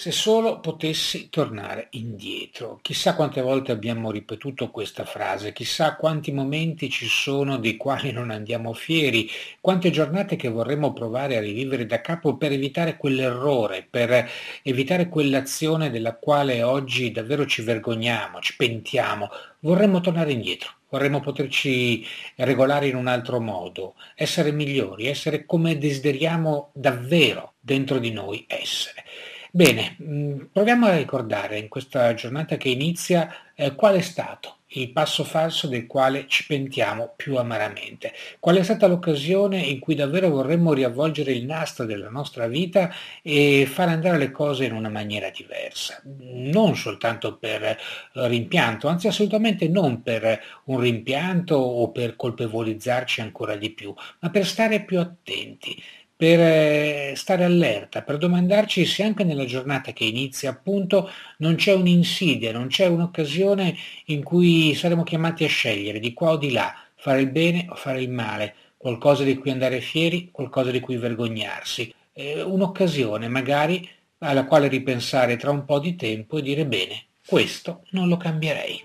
Se solo potessi tornare indietro. Chissà quante volte abbiamo ripetuto questa frase, chissà quanti momenti ci sono dei quali non andiamo fieri, quante giornate che vorremmo provare a rivivere da capo per evitare quell'errore, per evitare quell'azione della quale oggi davvero ci vergogniamo, ci pentiamo. Vorremmo tornare indietro. Vorremmo poterci regolare in un altro modo, essere migliori, essere come desideriamo davvero dentro di noi essere. Bene, mm, proviamo a ricordare in questa giornata che inizia eh, qual è stato il passo falso del quale ci pentiamo più amaramente. Qual è stata l'occasione in cui davvero vorremmo riavvolgere il nastro della nostra vita e fare andare le cose in una maniera diversa, non soltanto per rimpianto, anzi assolutamente non per un rimpianto o per colpevolizzarci ancora di più, ma per stare più attenti, per eh, stare allerta, per domandarci se anche nella giornata che inizia appunto non c'è un'insidia, non c'è un'occasione in cui saremo chiamati a scegliere di qua o di là, fare il bene o fare il male, qualcosa di cui andare fieri, qualcosa di cui vergognarsi, eh, un'occasione magari alla quale ripensare tra un po' di tempo e dire bene, questo non lo cambierei.